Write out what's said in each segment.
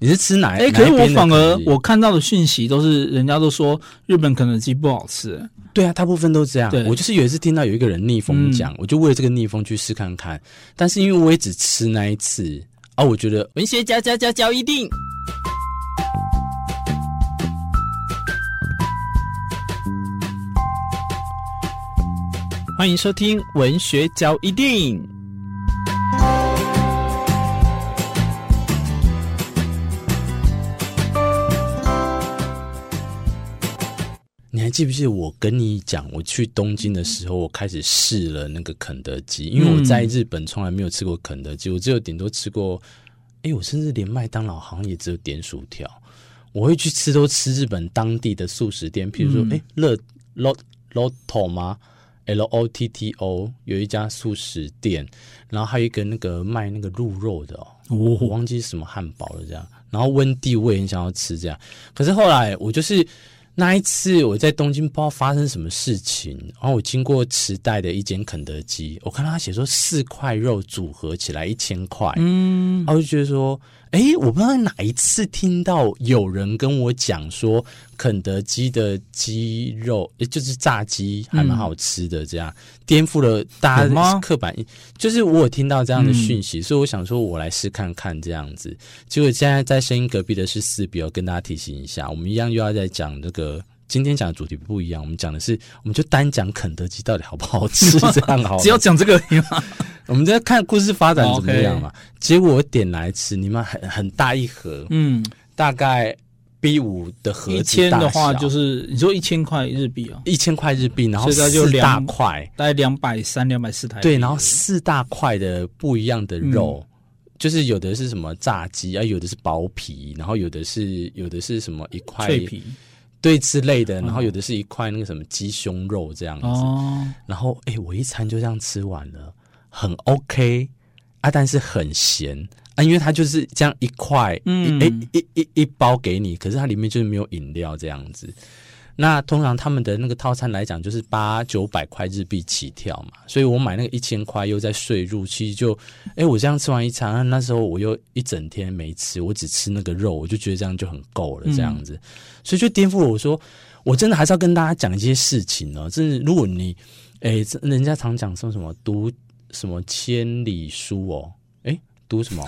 你是吃哪？哎、欸，可是我反而我看到的讯息都是人家都说日本肯德基不好吃。对啊，大部分都这样。我就是有一次听到有一个人逆风讲，嗯、我就为了这个逆风去试看看。但是因为我也只吃那一次啊，我觉得文学家家家教一定。欢迎收听文学交一定。记不记得我跟你讲，我去东京的时候，我开始试了那个肯德基，因为我在日本从来没有吃过肯德基，我只有顶多吃过，哎，我甚至连麦当劳好像也只有点薯条。我会去吃都吃日本当地的素食店，譬如说，哎，乐 Lotto 吗？L O T T O 有一家素食店，然后还有一个那个卖那个鹿肉的哦，我忘记是什么汉堡了这样。然后温蒂我也很想要吃这样，可是后来我就是。那一次我在东京，不知道发生什么事情，然后我经过池袋的一间肯德基，我看到他写说四块肉组合起来一千块，嗯，然后我就觉得说，哎，我不知道哪一次听到有人跟我讲说肯德基的鸡肉，也就是炸鸡还蛮好吃的，这样颠覆了大家的刻板印。就是我有听到这样的讯息，所以我想说我来试看看这样子。结果现在在声音隔壁的是四比，我跟大家提醒一下，我们一样又要再讲这个。今天讲的主题不一样，我们讲的是，我们就单讲肯德基到底好不好吃，这样好。只要讲这个，我们在看故事发展怎么样嘛。结果我点来吃，你们很很大一盒，嗯，大概 B 五的盒子，一千的话就是你说一千块日币啊，一千块日币，然后四大块，大概两百三、两百四台。对，然后四大块的不一样的肉，就是有的是什么炸鸡啊，有的是薄皮，然后有的是有的是什么一块脆皮。对之类的，然后有的是一块那个什么鸡胸肉这样子，哦、然后哎，我一餐就这样吃完了，很 OK 啊，但是很咸啊，因为它就是这样一块，嗯，一一一一包给你，可是它里面就是没有饮料这样子。那通常他们的那个套餐来讲，就是八九百块日币起跳嘛，所以我买那个一千块又在税入，其实就，哎，我这样吃完一餐，那时候我又一整天没吃，我只吃那个肉，我就觉得这样就很够了，这样子，嗯、所以就颠覆了我说，我真的还是要跟大家讲一些事情呢。就是如果你，哎，人家常讲说什么读什么千里书哦，哎，读什么？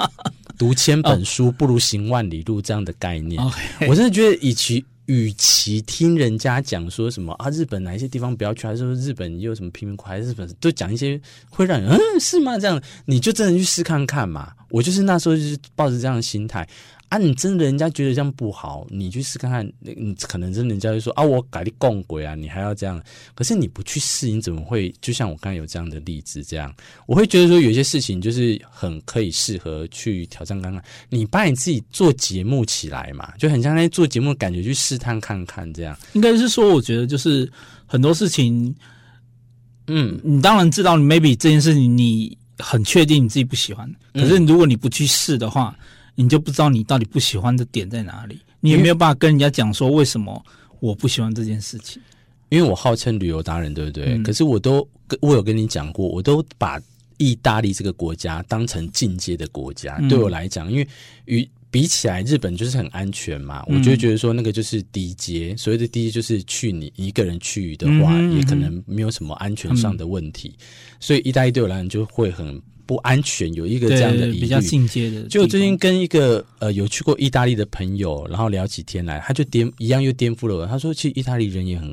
读千本书不如行万里路这样的概念，哦、我真的觉得以其。与其听人家讲说什么啊，日本哪一些地方不要去，还是说日本又什么贫民窟，还是日本都讲一些会让人嗯是吗？这样你就真的去试看看嘛。我就是那时候就是抱着这样的心态。啊，你真的人家觉得这样不好，你去试看看，你可能真的人家就说啊，我改你共轨啊，你还要这样。可是你不去试，你怎么会？就像我刚才有这样的例子，这样我会觉得说，有些事情就是很可以适合去挑战看看。你把你自己做节目起来嘛，就很像那做节目的感觉，去试探看看这样。应该是说，我觉得就是很多事情，嗯，你当然知道，你 maybe 这件事情你很确定你自己不喜欢，可是如果你不去试的话。你就不知道你到底不喜欢的点在哪里，你也没有办法跟人家讲说为什么我不喜欢这件事情。因为我号称旅游达人，对不对？嗯、可是我都我有跟你讲过，我都把意大利这个国家当成进阶的国家。嗯、对我来讲，因为与比起来，日本就是很安全嘛，嗯、我就觉得说那个就是低阶。所谓的低阶就是去你一个人去的话，嗯、也可能没有什么安全上的问题。嗯、所以意大利对我来讲就会很。不安全，有一个这样的疑虑，比较进阶的。就最近跟一个呃有去过意大利的朋友，然后聊起天来，他就颠一样又颠覆了我。他说，其实意大利人也很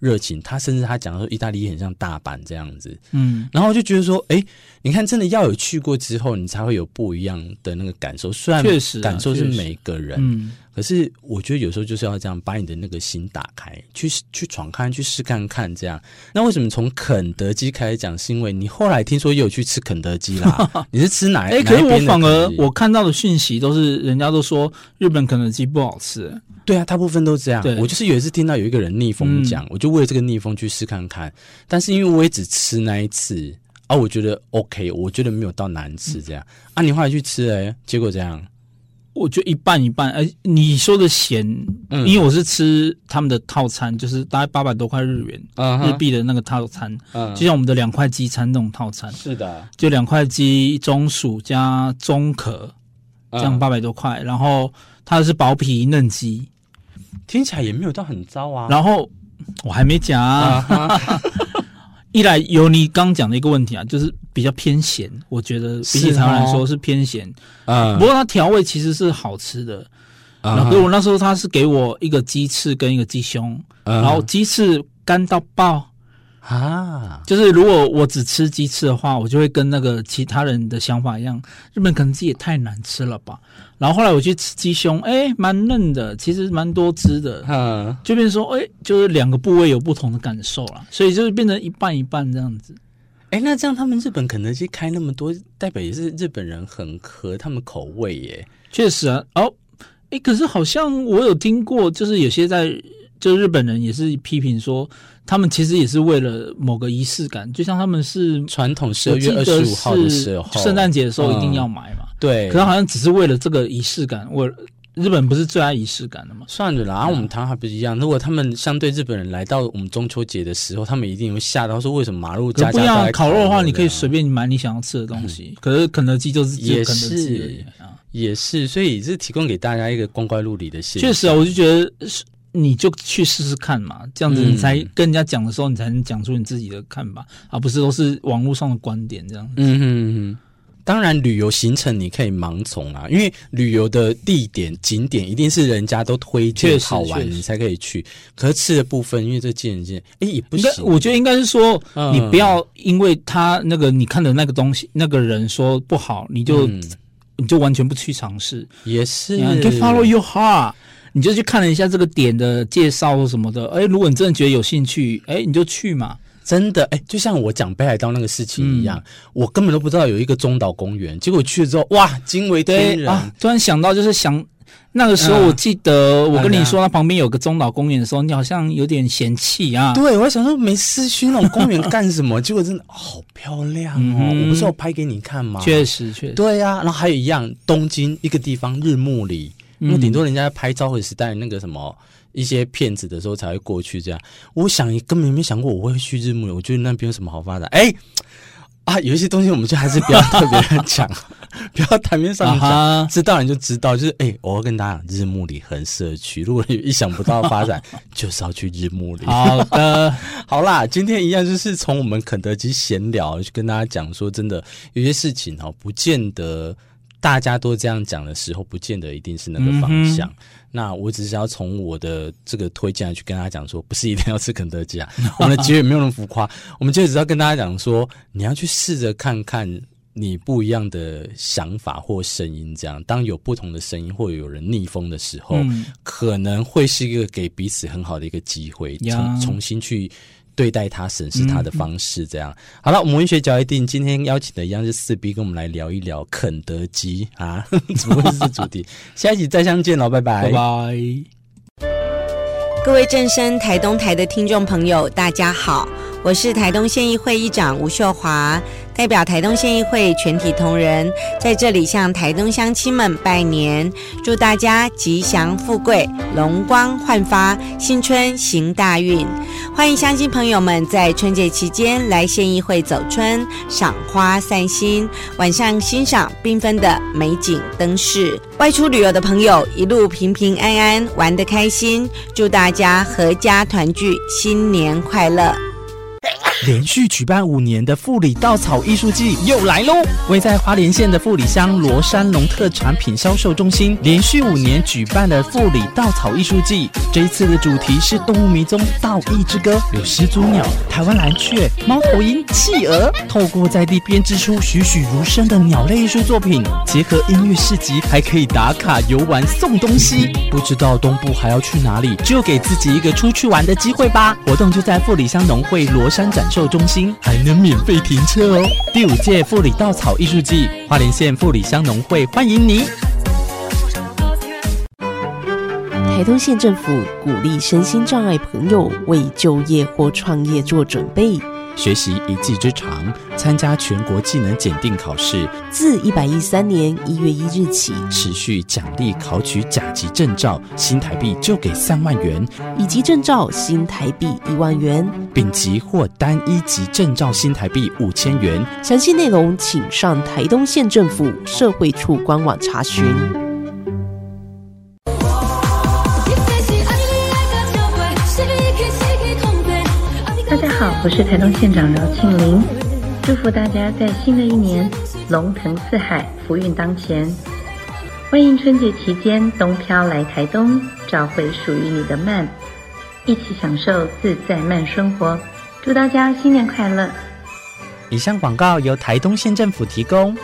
热情，他甚至他讲说，意大利很像大阪这样子。嗯，然后我就觉得说，哎，你看，真的要有去过之后，你才会有不一样的那个感受。虽然确实感受是每个人。嗯。可是我觉得有时候就是要这样，把你的那个心打开，去去闯看，去试看看这样。那为什么从肯德基开始讲？是因为你后来听说又有去吃肯德基啦？你是吃哪？哎、欸，可是我反而我看到的讯息都是人家都说日本肯德基不好吃。对啊，大部分都这样。我就是有一次听到有一个人逆风讲，嗯、我就为了这个逆风去试看看。但是因为我也只吃那一次啊，我觉得 OK，我觉得没有到难吃这样。嗯、啊，你后来去吃哎，结果这样。我觉得一半一半，哎，你说的咸，嗯，因为我是吃他们的套餐，就是大概八百多块日元，嗯，日币的那个套餐，嗯，就像我们的两块鸡餐那种套餐，是的，就两块鸡中薯加中壳，这样八百多块。然后它是薄皮嫩鸡，听起来也没有到很糟啊。然后我还没讲啊，一来有你刚讲的一个问题啊，就是比较偏咸，我觉得比起台湾来说是偏咸。嗯，不过它调味其实是好吃的。然后我那时候他是给我一个鸡翅跟一个鸡胸，然后鸡翅干到爆。啊，就是如果我只吃鸡翅的话，我就会跟那个其他人的想法一样，日本肯德基也太难吃了吧。然后后来我去吃鸡胸，哎，蛮嫩的，其实蛮多汁的，嗯，就变成说，哎，就是两个部位有不同的感受了，所以就是变成一半一半这样子。哎，那这样他们日本肯德基开那么多，代表也是日本人很合他们口味耶。确实啊，哦，哎，可是好像我有听过，就是有些在。就日本人也是批评说，他们其实也是为了某个仪式感，就像他们是传统十二月二十五号的时候，圣诞节的时候一定要买嘛。嗯、对，可是好像只是为了这个仪式感。我日本不是最爱仪式感的吗？算了啦，然后我们台湾还不是一样。如果他们相对日本人来到我们中秋节的时候，他们一定会吓到说，为什么马路家家都在烤肉的话，你可以随便买你想要吃的东西。嗯、可是肯德基就是也是也是，所以是提供给大家一个光怪陆离的现象。确实啊，我就觉得是。你就去试试看嘛，这样子你才跟人家讲的时候，你才能讲出你自己的看法，嗯、而不是都是网络上的观点这样子。嗯哼哼，当然旅游行程你可以盲从啊，因为旅游的地点景点一定是人家都推荐好玩，你才可以去。可是吃的部分，因为这见仁见智，哎，也不行。我觉得应该是说，你不要因为他那个你看的那个东西，那个人说不好，你就、嗯、你就完全不去尝试。也是，你可以 follow your heart。你就去看了一下这个点的介绍或什么的，哎，如果你真的觉得有兴趣，哎，你就去嘛。真的，哎，就像我讲北海道那个事情一样，嗯、我根本都不知道有一个中岛公园，结果去了之后，哇，惊为天人啊！突然想到，就是想那个时候，我记得我跟你说，那旁边有个中岛公园的时候，你好像有点嫌弃啊。对，我还想说没事去那种公园干什么？结果真的好漂亮哦！嗯、我不是有拍给你看吗？确实，确实。对呀、啊，然后还有一样，东京一个地方日暮里。因为顶多人家在拍《昭和时代》那个什么一些骗子的时候才会过去这样，我想根本没想过我会去日暮里，我觉得那边有什么好发展？哎，啊，有一些东西我们就还是不要特别讲，不要台面上讲，知道你就知道，就是哎，我要跟大家讲，日暮里很社区，如果有意想不到的发展，就是要去日暮里。好的，好啦，今天一样就是从我们肯德基闲聊，去跟大家讲说，真的有些事情哦，不见得。大家都这样讲的时候，不见得一定是那个方向。嗯、那我只是要从我的这个推荐去跟大家讲说，不是一定要吃肯德基啊。我们的结尾没有那么浮夸，我们就只要跟大家讲说，你要去试着看看你不一样的想法或声音。这样，当有不同的声音或有人逆风的时候，嗯、可能会是一个给彼此很好的一个机会，重重新去。对待他、审视他的方式，这样、嗯、好了。我们文学角一定今天邀请的一样是四 B，跟我们来聊一聊肯德基啊，怎么会是主题？下一集再相见喽，拜拜，拜拜。各位正声台东台的听众朋友，大家好，我是台东县议会议长吴秀华。代表台东县议会全体同仁在这里向台东乡亲们拜年，祝大家吉祥富贵、龙光焕发、新春行大运！欢迎乡亲朋友们在春节期间来县议会走春、赏花、散心，晚上欣赏缤纷的美景灯饰。外出旅游的朋友一路平平安安，玩得开心，祝大家阖家团聚，新年快乐！连续举办五年的富里稻草艺术季又来喽！位在花莲县的富里乡罗山农特产品销售中心，连续五年举办的富里稻草艺术季，这一次的主题是动物迷踪稻艺之歌，有始祖鸟、台湾蓝雀、猫头鹰、企鹅，透过在地编织出栩栩如生的鸟类艺术作品，结合音乐市集，还可以打卡游玩送东西。不知道东部还要去哪里，就给自己一个出去玩的机会吧！活动就在富里乡农会罗山展售中心还能免费停车哦！第五届富里稻草艺术季，花莲县富里乡农会欢迎你。台东县政府鼓励身心障碍朋友为就业或创业做准备。学习一技之长，参加全国技能检定考试。自一百一十三年一月一日起，持续奖励考取甲级证照，新台币就给三万元；乙级证照新台币一万元；丙级或单一级证照新台币五千元。详细内容请上台东县政府社会处官网查询。好，我是台东县长饶庆林，祝福大家在新的一年龙腾四海，福运当前。欢迎春节期间东漂来台东，找回属于你的慢，一起享受自在慢生活。祝大家新年快乐！以上广告由台东县政府提供。